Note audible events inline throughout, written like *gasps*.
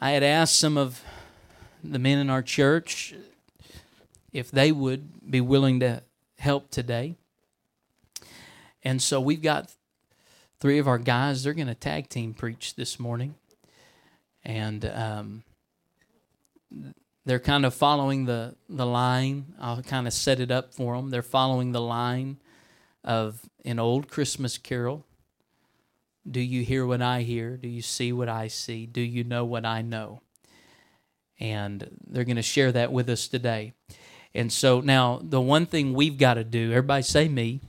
I had asked some of the men in our church if they would be willing to help today. And so we've got three of our guys, they're going to tag team preach this morning. And um, they're kind of following the, the line. I'll kind of set it up for them. They're following the line of an old Christmas carol. Do you hear what I hear? Do you see what I see? Do you know what I know? And they're going to share that with us today. And so now, the one thing we've got to do, everybody say me.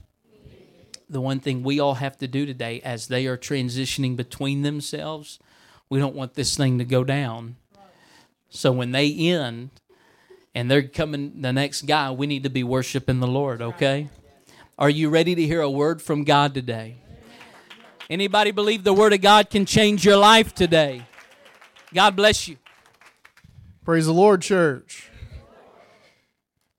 The one thing we all have to do today as they are transitioning between themselves, we don't want this thing to go down. So when they end and they're coming, the next guy, we need to be worshiping the Lord, okay? Are you ready to hear a word from God today? Anybody believe the word of God can change your life today? God bless you. Praise the Lord, church.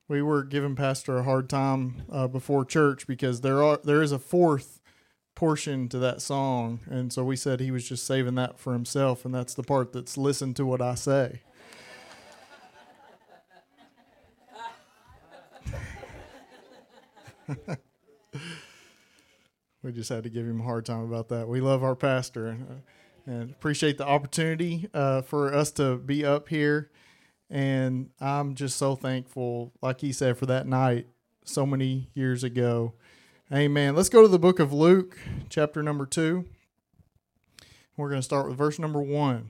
We were giving Pastor a hard time uh, before church because there are there is a fourth portion to that song, and so we said he was just saving that for himself, and that's the part that's listen to what I say. *laughs* we just had to give him a hard time about that. We love our pastor and, uh, and appreciate the opportunity uh, for us to be up here. And I'm just so thankful, like he said, for that night so many years ago. Amen. Let's go to the book of Luke, chapter number two. We're going to start with verse number one.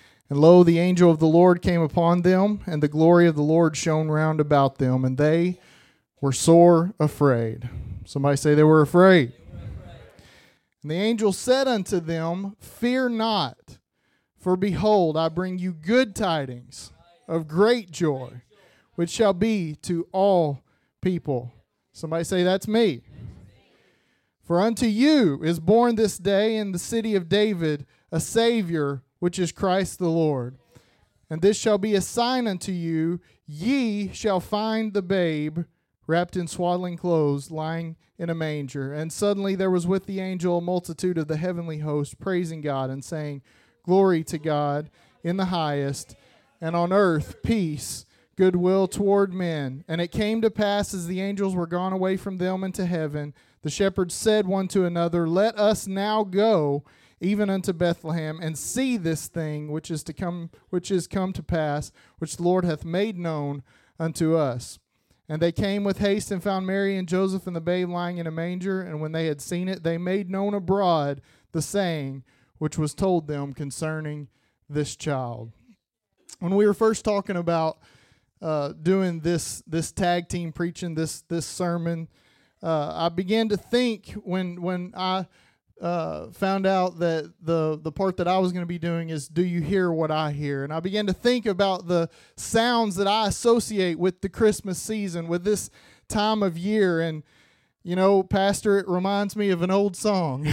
And lo, the angel of the Lord came upon them, and the glory of the Lord shone round about them, and they were sore afraid. Somebody say they were afraid. And the angel said unto them, Fear not, for behold, I bring you good tidings of great joy, which shall be to all people. Somebody say, That's me. For unto you is born this day in the city of David a Savior which is Christ the Lord. And this shall be a sign unto you ye shall find the babe wrapped in swaddling clothes, lying in a manger. And suddenly there was with the angel a multitude of the heavenly host, praising God and saying, Glory to God in the highest, and on earth peace, goodwill toward men. And it came to pass as the angels were gone away from them into heaven, the shepherds said one to another, Let us now go even unto Bethlehem, and see this thing which is to come, which is come to pass, which the Lord hath made known unto us. And they came with haste and found Mary and Joseph and the babe lying in a manger. And when they had seen it, they made known abroad the saying which was told them concerning this child. When we were first talking about uh, doing this this tag team preaching this this sermon, uh, I began to think when when I uh, found out that the the part that I was going to be doing is "Do you hear what I hear?" And I began to think about the sounds that I associate with the Christmas season, with this time of year. And you know, Pastor, it reminds me of an old song.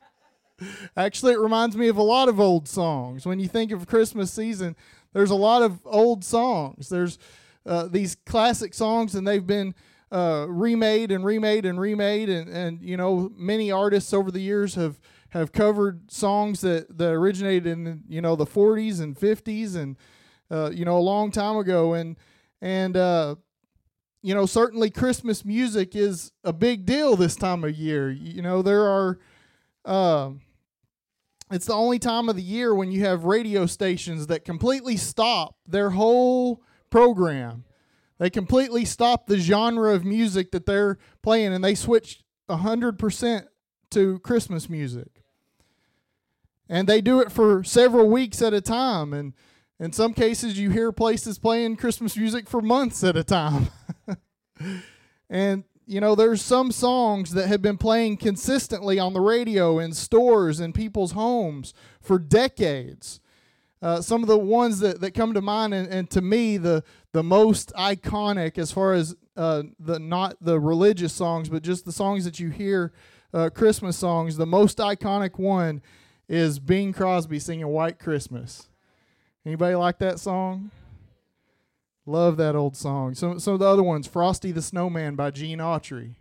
*laughs* Actually, it reminds me of a lot of old songs. When you think of Christmas season, there's a lot of old songs. There's uh, these classic songs, and they've been uh, remade and remade and remade, and, and you know many artists over the years have have covered songs that, that originated in you know the 40s and 50s and uh, you know a long time ago, and and uh, you know certainly Christmas music is a big deal this time of year. You know there are. Uh, it's the only time of the year when you have radio stations that completely stop their whole program They completely stop the genre of music that they're playing and they switch 100% to Christmas music. And they do it for several weeks at a time. And in some cases, you hear places playing Christmas music for months at a time. *laughs* and you know, there's some songs that have been playing consistently on the radio in stores in people's homes for decades. Uh, some of the ones that, that come to mind, and, and to me, the the most iconic as far as uh, the not the religious songs, but just the songs that you hear, uh, Christmas songs. The most iconic one is Bing Crosby singing "White Christmas." Anybody like that song? Love that old song. Some some of the other ones, Frosty the Snowman by Gene Autry.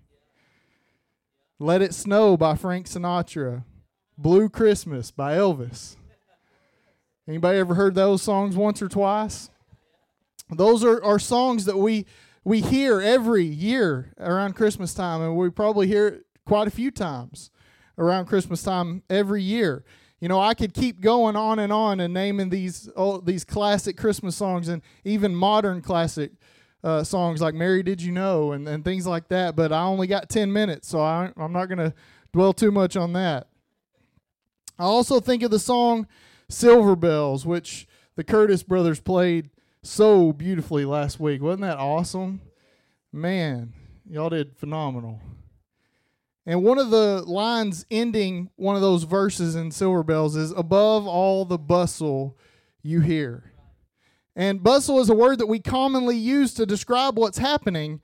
Let It Snow by Frank Sinatra. Blue Christmas by Elvis. Anybody ever heard those songs once or twice? Those are, are songs that we we hear every year around Christmas time, and we probably hear it quite a few times around Christmas time every year. You know, I could keep going on and on and naming these oh, these classic Christmas songs and even modern classic uh, songs like "Mary Did You Know" and, and things like that. But I only got ten minutes, so I, I'm not going to dwell too much on that. I also think of the song "Silver Bells," which the Curtis brothers played so beautifully last week. Wasn't that awesome? Man, y'all did phenomenal. And one of the lines ending one of those verses in Silver Bells is above all the bustle you hear. And bustle is a word that we commonly use to describe what's happening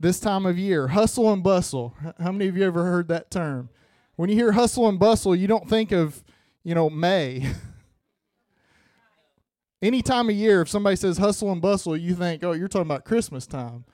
this time of year. Hustle and bustle. How many of you ever heard that term? When you hear hustle and bustle, you don't think of, you know, May. Any time of year, if somebody says hustle and bustle, you think, oh, you're talking about Christmas time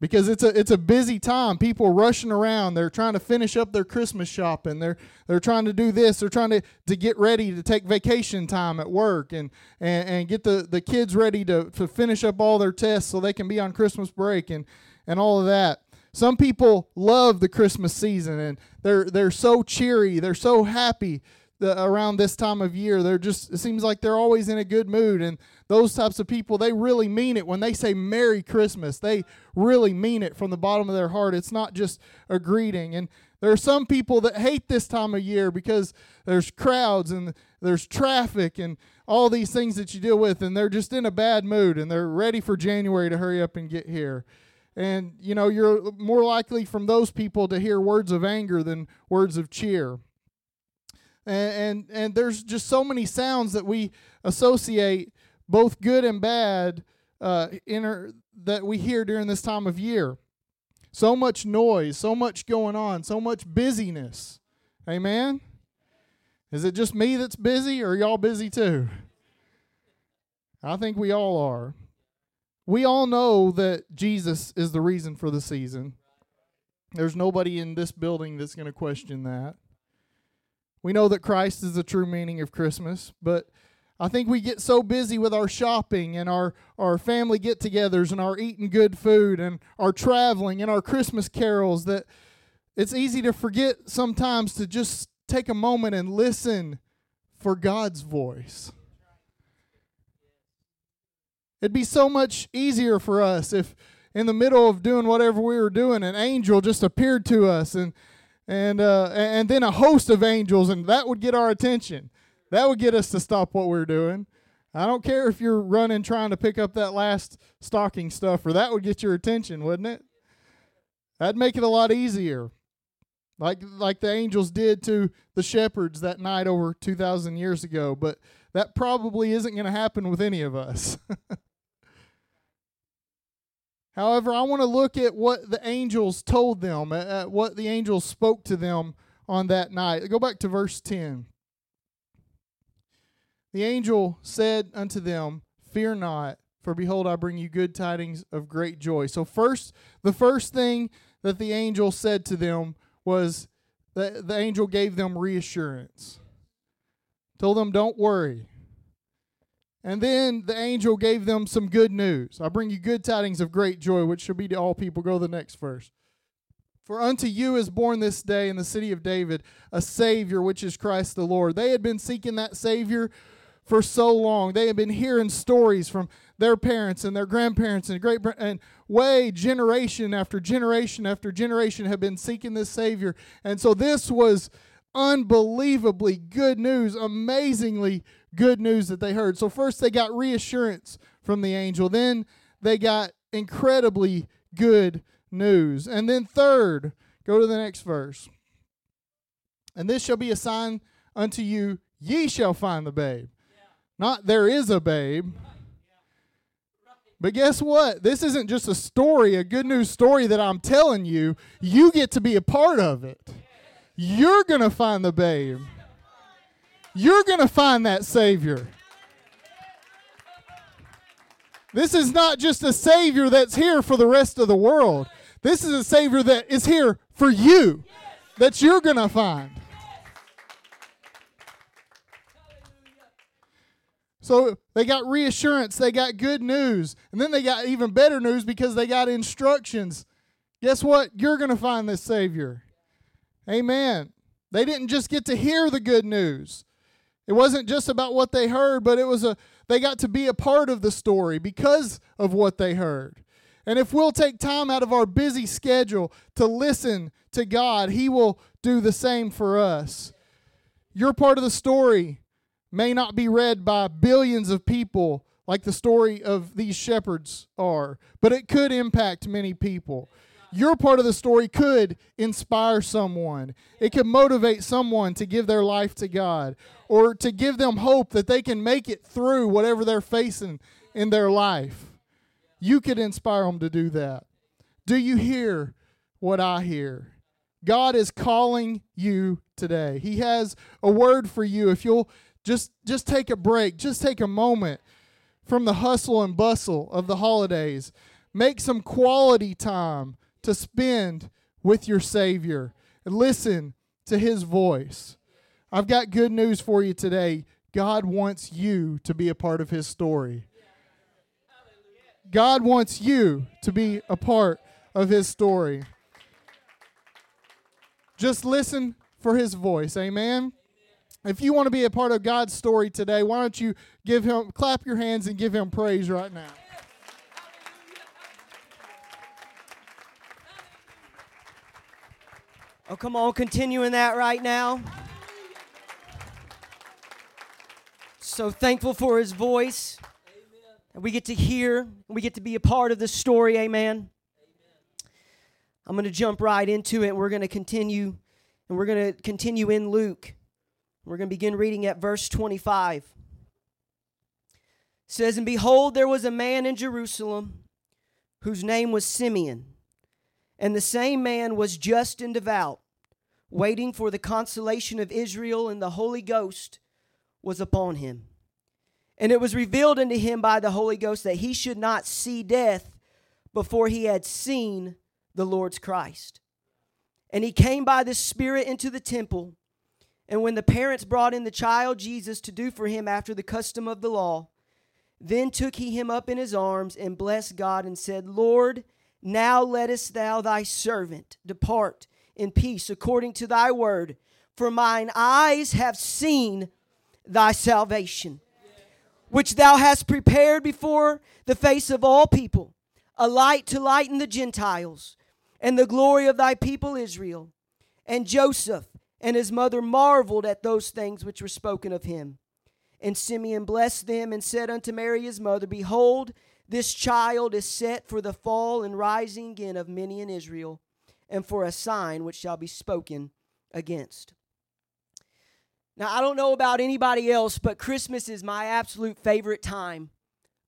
because it's a it's a busy time. People rushing around. They're trying to finish up their Christmas shopping. They're they're trying to do this. They're trying to, to get ready to take vacation time at work and, and, and get the, the kids ready to, to finish up all their tests so they can be on Christmas break and, and all of that. Some people love the Christmas season and they're they're so cheery. They're so happy the, around this time of year. They're just it seems like they're always in a good mood and those types of people they really mean it when they say merry christmas they really mean it from the bottom of their heart it's not just a greeting and there are some people that hate this time of year because there's crowds and there's traffic and all these things that you deal with and they're just in a bad mood and they're ready for january to hurry up and get here and you know you're more likely from those people to hear words of anger than words of cheer and, and and, there's just so many sounds that we associate both good and bad uh, inner, that we hear during this time of year. So much noise, so much going on, so much busyness. Amen? Is it just me that's busy, or y'all busy too? I think we all are. We all know that Jesus is the reason for the season. There's nobody in this building that's going to question that. We know that Christ is the true meaning of Christmas, but I think we get so busy with our shopping and our, our family get togethers and our eating good food and our traveling and our Christmas carols that it's easy to forget sometimes to just take a moment and listen for God's voice. It'd be so much easier for us if in the middle of doing whatever we were doing an angel just appeared to us and and uh, and then a host of angels and that would get our attention that would get us to stop what we're doing. I don't care if you're running trying to pick up that last stocking stuffer. That would get your attention, wouldn't it? That'd make it a lot easier. Like like the angels did to the shepherds that night over 2000 years ago, but that probably isn't going to happen with any of us. *laughs* However, I want to look at what the angels told them, at what the angels spoke to them on that night. Go back to verse 10. The angel said unto them, Fear not, for behold, I bring you good tidings of great joy. So, first, the first thing that the angel said to them was that the angel gave them reassurance, told them, Don't worry. And then the angel gave them some good news. I bring you good tidings of great joy, which shall be to all people. Go to the next verse. For unto you is born this day in the city of David a Savior, which is Christ the Lord. They had been seeking that Savior for so long. They had been hearing stories from their parents and their grandparents and great and way generation after generation after generation have been seeking this Savior. And so this was unbelievably good news, amazingly good news that they heard. So first they got reassurance from the angel, then they got incredibly good news. And then third, go to the next verse. And this shall be a sign unto you, ye shall find the babe. Not there is a babe. But guess what? This isn't just a story, a good news story that I'm telling you. You get to be a part of it. You're going to find the babe. You're going to find that Savior. This is not just a Savior that's here for the rest of the world. This is a Savior that is here for you, that you're going to find. So they got reassurance, they got good news, and then they got even better news because they got instructions. Guess what? You're going to find this Savior. Amen. They didn't just get to hear the good news. It wasn't just about what they heard, but it was a they got to be a part of the story because of what they heard. And if we'll take time out of our busy schedule to listen to God, He will do the same for us. Your part of the story may not be read by billions of people like the story of these shepherds are, but it could impact many people. Your part of the story could inspire someone. It could motivate someone to give their life to God or to give them hope that they can make it through whatever they're facing in their life. You could inspire them to do that. Do you hear what I hear? God is calling you today. He has a word for you if you'll just just take a break, just take a moment from the hustle and bustle of the holidays. Make some quality time to spend with your Savior listen to his voice. I've got good news for you today. God wants you to be a part of his story. God wants you to be a part of his story. Just listen for his voice. Amen. If you want to be a part of God's story today, why don't you give him clap your hands and give him praise right now? Oh, come on, continuing that right now. So thankful for his voice. And we get to hear, we get to be a part of the story, amen. I'm going to jump right into it. We're going to continue, and we're going to continue in Luke. We're going to begin reading at verse 25. It says, And behold, there was a man in Jerusalem whose name was Simeon. And the same man was just and devout, waiting for the consolation of Israel, and the Holy Ghost was upon him. And it was revealed unto him by the Holy Ghost that he should not see death before he had seen the Lord's Christ. And he came by the Spirit into the temple. And when the parents brought in the child Jesus to do for him after the custom of the law, then took he him up in his arms and blessed God and said, Lord, now lettest thou thy servant depart in peace according to thy word, for mine eyes have seen thy salvation, which thou hast prepared before the face of all people, a light to lighten the Gentiles, and the glory of thy people Israel. And Joseph, and his mother marveled at those things which were spoken of him. And Simeon blessed them and said unto Mary his mother, Behold, this child is set for the fall and rising again of many in Israel, and for a sign which shall be spoken against. Now, I don't know about anybody else, but Christmas is my absolute favorite time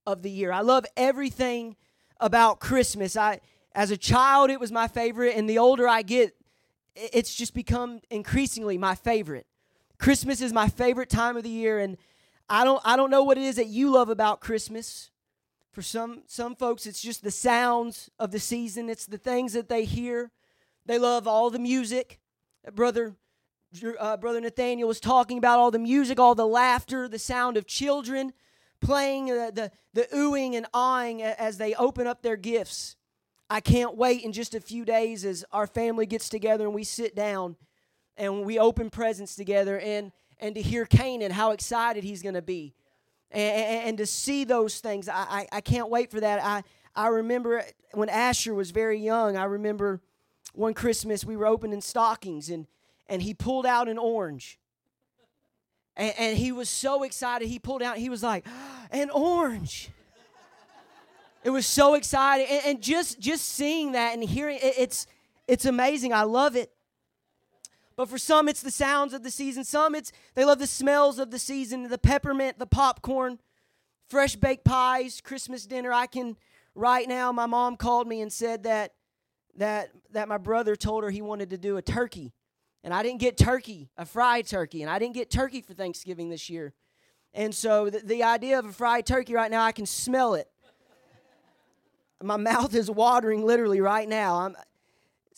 of the year. I love everything about Christmas. I as a child it was my favorite and the older I get it's just become increasingly my favorite. Christmas is my favorite time of the year and I don't I don't know what it is that you love about Christmas. For some some folks it's just the sounds of the season, it's the things that they hear. They love all the music. Brother uh, brother Nathaniel was talking about all the music, all the laughter, the sound of children playing uh, the the oohing and awing as they open up their gifts. I can't wait in just a few days as our family gets together and we sit down and we open presents together and and to hear Canaan how excited he's going to be. And, and, to see those things. I, I, I can't wait for that. I, I remember when Asher was very young, I remember one Christmas we were opening stockings and, and he pulled out an orange. And, and he was so excited. He pulled out, he was like, *gasps* an orange. It was so exciting. And, and just just seeing that and hearing it, it's it's amazing. I love it. But for some, it's the sounds of the season. Some, it's they love the smells of the season, the peppermint, the popcorn, fresh baked pies, Christmas dinner. I can right now. My mom called me and said that that that my brother told her he wanted to do a turkey, and I didn't get turkey, a fried turkey, and I didn't get turkey for Thanksgiving this year. And so the, the idea of a fried turkey right now, I can smell it. My mouth is watering literally right now. I'm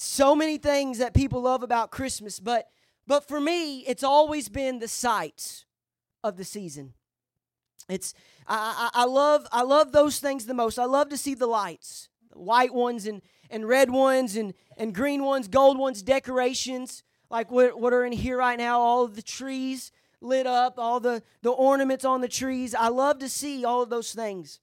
so many things that people love about Christmas, but but for me, it's always been the sights of the season. It's I, I, I love I love those things the most. I love to see the lights, white ones and and red ones and and green ones, gold ones, decorations like what what are in here right now. All of the trees lit up, all the the ornaments on the trees. I love to see all of those things.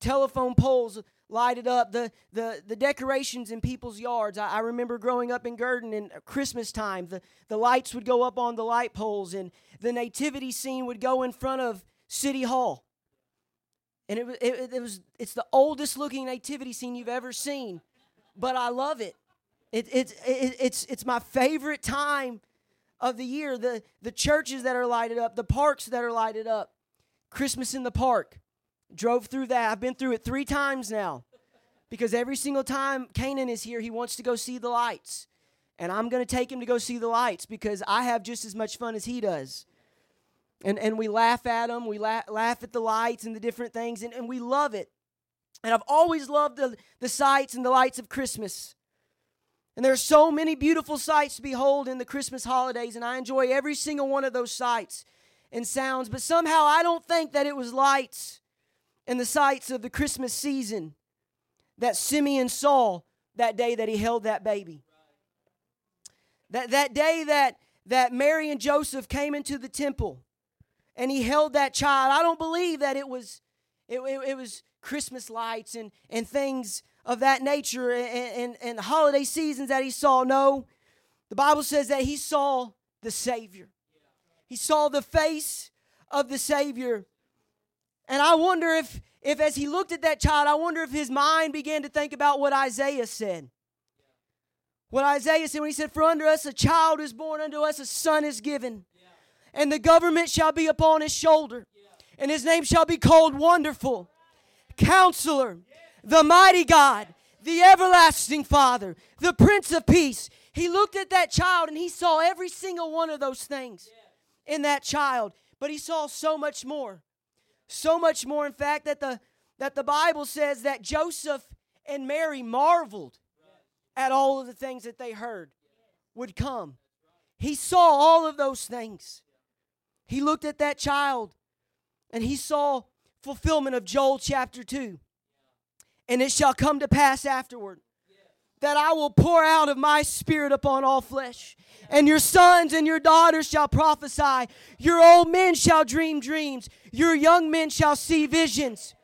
Telephone poles lighted up, the, the, the decorations in people's yards. I, I remember growing up in Gurdon in Christmas time, the, the lights would go up on the light poles, and the nativity scene would go in front of City Hall. And it, it, it was it's the oldest looking nativity scene you've ever seen, but I love it. It, it, it, it's, it's my favorite time of the year. The, the churches that are lighted up, the parks that are lighted up, Christmas in the park. Drove through that. I've been through it three times now. Because every single time Canaan is here, he wants to go see the lights. And I'm going to take him to go see the lights because I have just as much fun as he does. And, and we laugh at them, we la- laugh at the lights and the different things, and, and we love it. And I've always loved the, the sights and the lights of Christmas. And there are so many beautiful sights to behold in the Christmas holidays, and I enjoy every single one of those sights and sounds. But somehow I don't think that it was lights and the sights of the Christmas season that Simeon saw that day that he held that baby. That, that day that, that Mary and Joseph came into the temple and he held that child. I don't believe that it was it, it, it was Christmas lights and, and things of that nature and, and, and holiday seasons that he saw. No, the Bible says that he saw the Savior. He saw the face of the Savior and I wonder if, if as he looked at that child, I wonder if his mind began to think about what Isaiah said. What Isaiah said when he said, For unto us a child is born, unto us a son is given, and the government shall be upon his shoulder, and his name shall be called Wonderful, Counselor, the Mighty God, the Everlasting Father, the Prince of Peace. He looked at that child and he saw every single one of those things in that child, but he saw so much more. So much more, in fact, that the, that the Bible says that Joseph and Mary marveled at all of the things that they heard would come. He saw all of those things. He looked at that child and he saw fulfillment of Joel chapter 2. And it shall come to pass afterward that I will pour out of my spirit upon all flesh. And your sons and your daughters shall prophesy. Your old men shall dream dreams. Your young men shall see visions.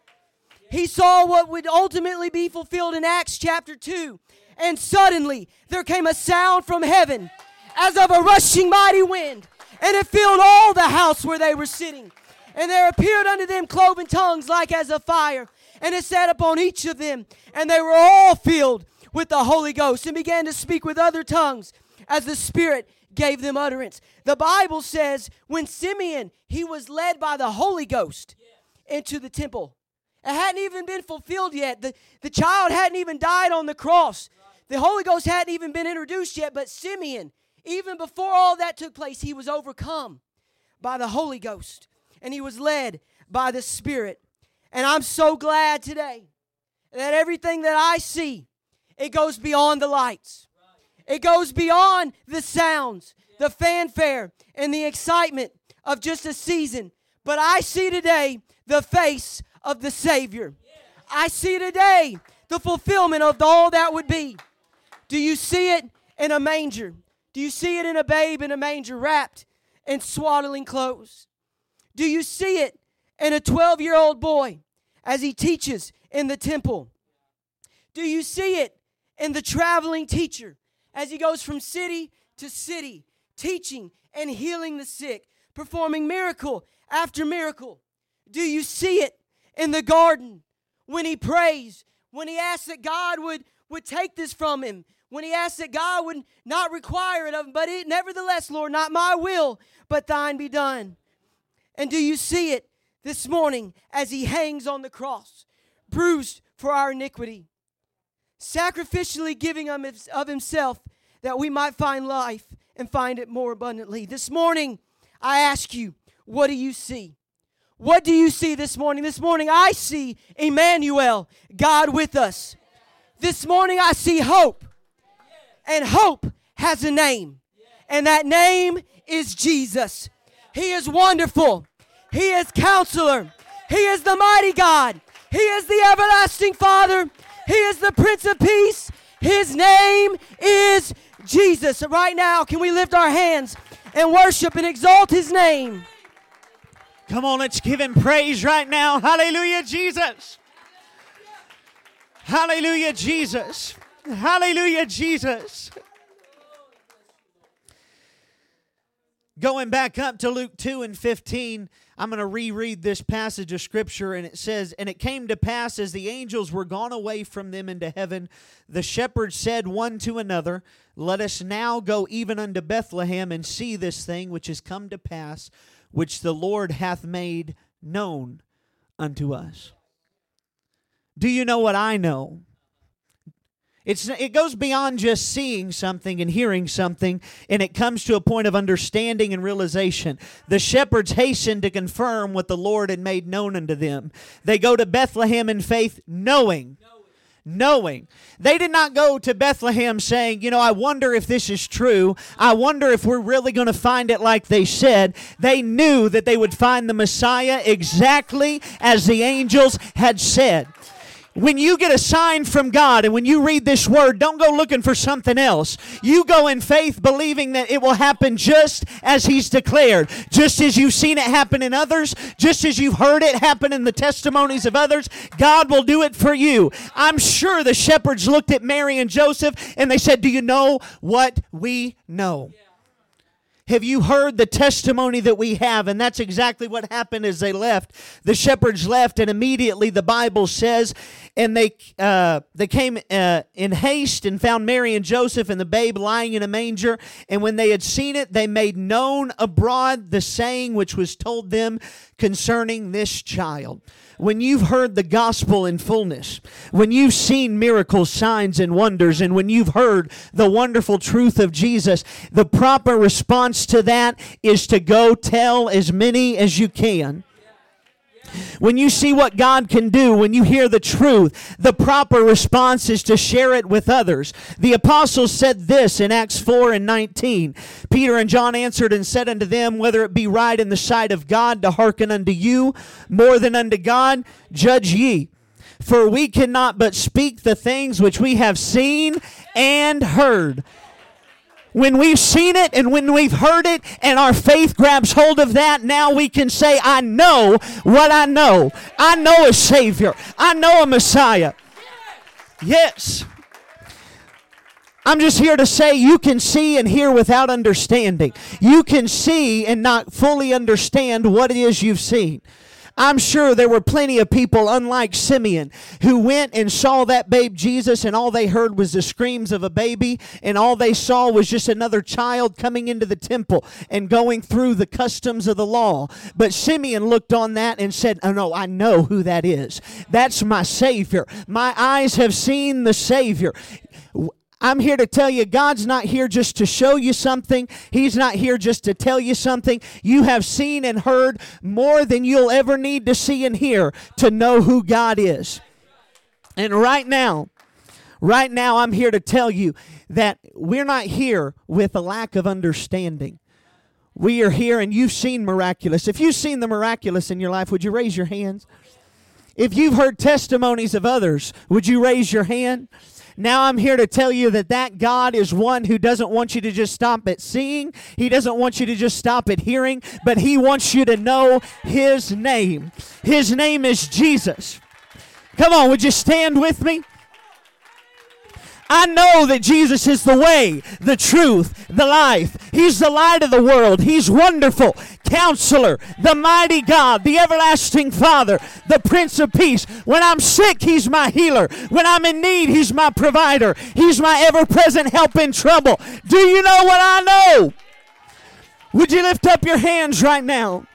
He saw what would ultimately be fulfilled in Acts chapter 2. And suddenly there came a sound from heaven as of a rushing mighty wind, and it filled all the house where they were sitting. And there appeared unto them cloven tongues like as of fire, and it sat upon each of them, and they were all filled with the Holy Ghost and began to speak with other tongues as the Spirit gave them utterance. The Bible says when Simeon, he was led by the Holy Ghost into the temple. It hadn't even been fulfilled yet. The, the child hadn't even died on the cross. The Holy Ghost hadn't even been introduced yet, but Simeon, even before all that took place, he was overcome by the Holy Ghost and he was led by the Spirit. And I'm so glad today that everything that I see it goes beyond the lights. It goes beyond the sounds, the fanfare, and the excitement of just a season. But I see today the face of the Savior. I see today the fulfillment of all that would be. Do you see it in a manger? Do you see it in a babe in a manger wrapped in swaddling clothes? Do you see it in a 12 year old boy as he teaches in the temple? Do you see it in the traveling teacher as he goes from city to city, teaching and healing the sick, performing miracle after miracle? Do you see it in the garden when he prays, when he asks that God would, would take this from him, when he asks that God would not require it of him, but it, nevertheless, Lord, not my will, but thine be done. And do you see it this morning as he hangs on the cross, bruised for our iniquity, sacrificially giving of himself that we might find life and find it more abundantly? This morning, I ask you, what do you see? What do you see this morning? This morning, I see Emmanuel, God with us. This morning, I see hope. And hope has a name. And that name is Jesus. He is wonderful. He is counselor. He is the mighty God. He is the everlasting Father. He is the Prince of Peace. His name is Jesus. Right now, can we lift our hands and worship and exalt his name? Come on, let's give him praise right now. Hallelujah, Jesus. Hallelujah, Jesus. Hallelujah, Jesus. Going back up to Luke 2 and 15, I'm going to reread this passage of scripture, and it says, And it came to pass as the angels were gone away from them into heaven, the shepherds said one to another, Let us now go even unto Bethlehem and see this thing which is come to pass, which the Lord hath made known unto us. Do you know what I know? It's, it goes beyond just seeing something and hearing something, and it comes to a point of understanding and realization. The shepherds hastened to confirm what the Lord had made known unto them. They go to Bethlehem in faith, knowing. Knowing. They did not go to Bethlehem saying, You know, I wonder if this is true. I wonder if we're really going to find it like they said. They knew that they would find the Messiah exactly as the angels had said when you get a sign from God and when you read this word, don't go looking for something else. You go in faith believing that it will happen just as He's declared, just as you've seen it happen in others, just as you've heard it happen in the testimonies of others. God will do it for you. I'm sure the shepherds looked at Mary and Joseph and they said, Do you know what we know? Have you heard the testimony that we have? And that's exactly what happened as they left. The shepherds left, and immediately the Bible says, and they uh, they came uh, in haste and found Mary and Joseph and the babe lying in a manger. And when they had seen it, they made known abroad the saying which was told them concerning this child when you've heard the gospel in fullness, when you've seen miracles, signs, and wonders, and when you've heard the wonderful truth of Jesus, the proper response to that is to go tell as many as you can when you see what God can do, when you hear the truth, the proper response is to share it with others. The apostles said this in Acts 4 and 19. Peter and John answered and said unto them, Whether it be right in the sight of God to hearken unto you more than unto God, judge ye. For we cannot but speak the things which we have seen and heard when we've seen it and when we've heard it and our faith grabs hold of that, now we can say, I know what I know. I know a Savior. I know a Messiah. Yes. I'm just here to say you can see and hear without understanding. You can see and not fully understand what it is you've seen. I'm sure there were plenty of people, unlike Simeon, who went and saw that babe Jesus, and all they heard was the screams of a baby, and all they saw was just another child coming into the temple and going through the customs of the law. But Simeon looked on that and said, Oh, no, I know who that is. That's my Savior. My eyes have seen the Savior. I'm here to tell you God's not here just to show you something. He's not here just to tell you something. You have seen and heard more than you'll ever need to see and hear to know who God is. And right now, right now, I'm here to tell you that we're not here with a lack of understanding. We are here and you've seen miraculous. If you've seen the miraculous in your life, would you raise your hands? If you've heard testimonies of others, would you raise your hand? Now I'm here to tell you that that God is one who doesn't want you to just stop at seeing. He doesn't want you to just stop at hearing, but he wants you to know his name. His name is Jesus. Come on, would you stand with me? I know that Jesus is the way, the truth, the life. He's the light of the world. He's wonderful. Counselor, the mighty God, the everlasting Father, the Prince of Peace. When I'm sick, He's my healer. When I'm in need, He's my provider. He's my ever present help in trouble. Do you know what I know? Would you lift up your hands right now?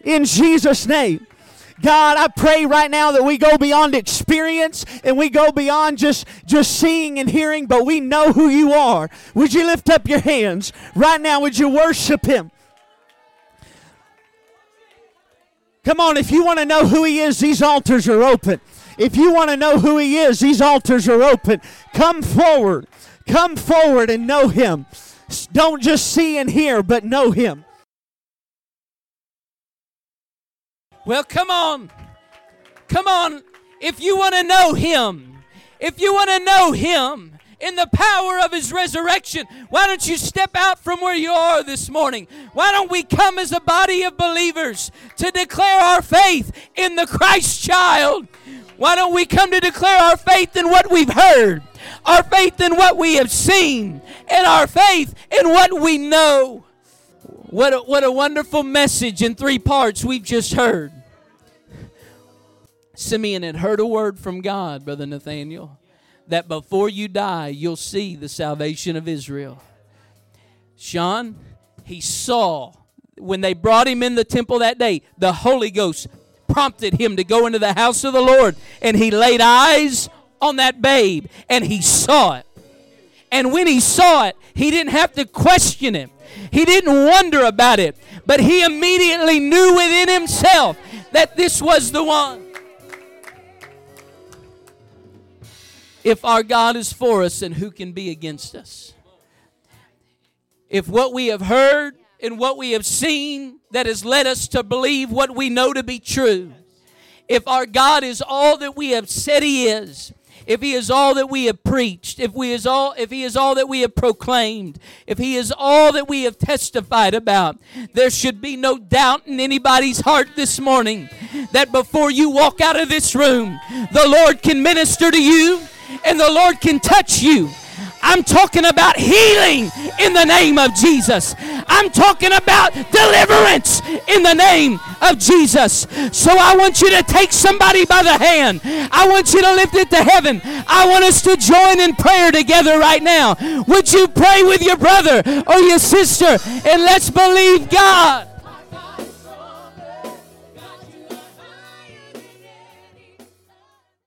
In Jesus' name. God, I pray right now that we go beyond experience and we go beyond just, just seeing and hearing, but we know who you are. Would you lift up your hands right now? Would you worship Him? Come on, if you want to know who He is, these altars are open. If you want to know who He is, these altars are open. Come forward. Come forward and know Him. Don't just see and hear, but know Him. Well, come on. Come on. If you want to know Him, if you want to know Him in the power of His resurrection, why don't you step out from where you are this morning? Why don't we come as a body of believers to declare our faith in the Christ child? Why don't we come to declare our faith in what we've heard, our faith in what we have seen, and our faith in what we know? What a, what a wonderful message in three parts we've just heard. Simeon had heard a word from God, Brother Nathaniel, that before you die, you'll see the salvation of Israel. Sean, he saw when they brought him in the temple that day, the Holy Ghost prompted him to go into the house of the Lord, and he laid eyes on that babe, and he saw it. And when he saw it, he didn't have to question it. He didn't wonder about it, but he immediately knew within himself that this was the one. If our God is for us, then who can be against us? If what we have heard and what we have seen that has led us to believe what we know to be true, if our God is all that we have said He is, if he is all that we have preached, if we is all if he is all that we have proclaimed, if he is all that we have testified about, there should be no doubt in anybody's heart this morning that before you walk out of this room, the Lord can minister to you and the Lord can touch you. I'm talking about healing in the name of Jesus. I'm talking about deliverance in the name of Jesus. So I want you to take somebody by the hand. I want you to lift it to heaven. I want us to join in prayer together right now. Would you pray with your brother or your sister and let's believe God?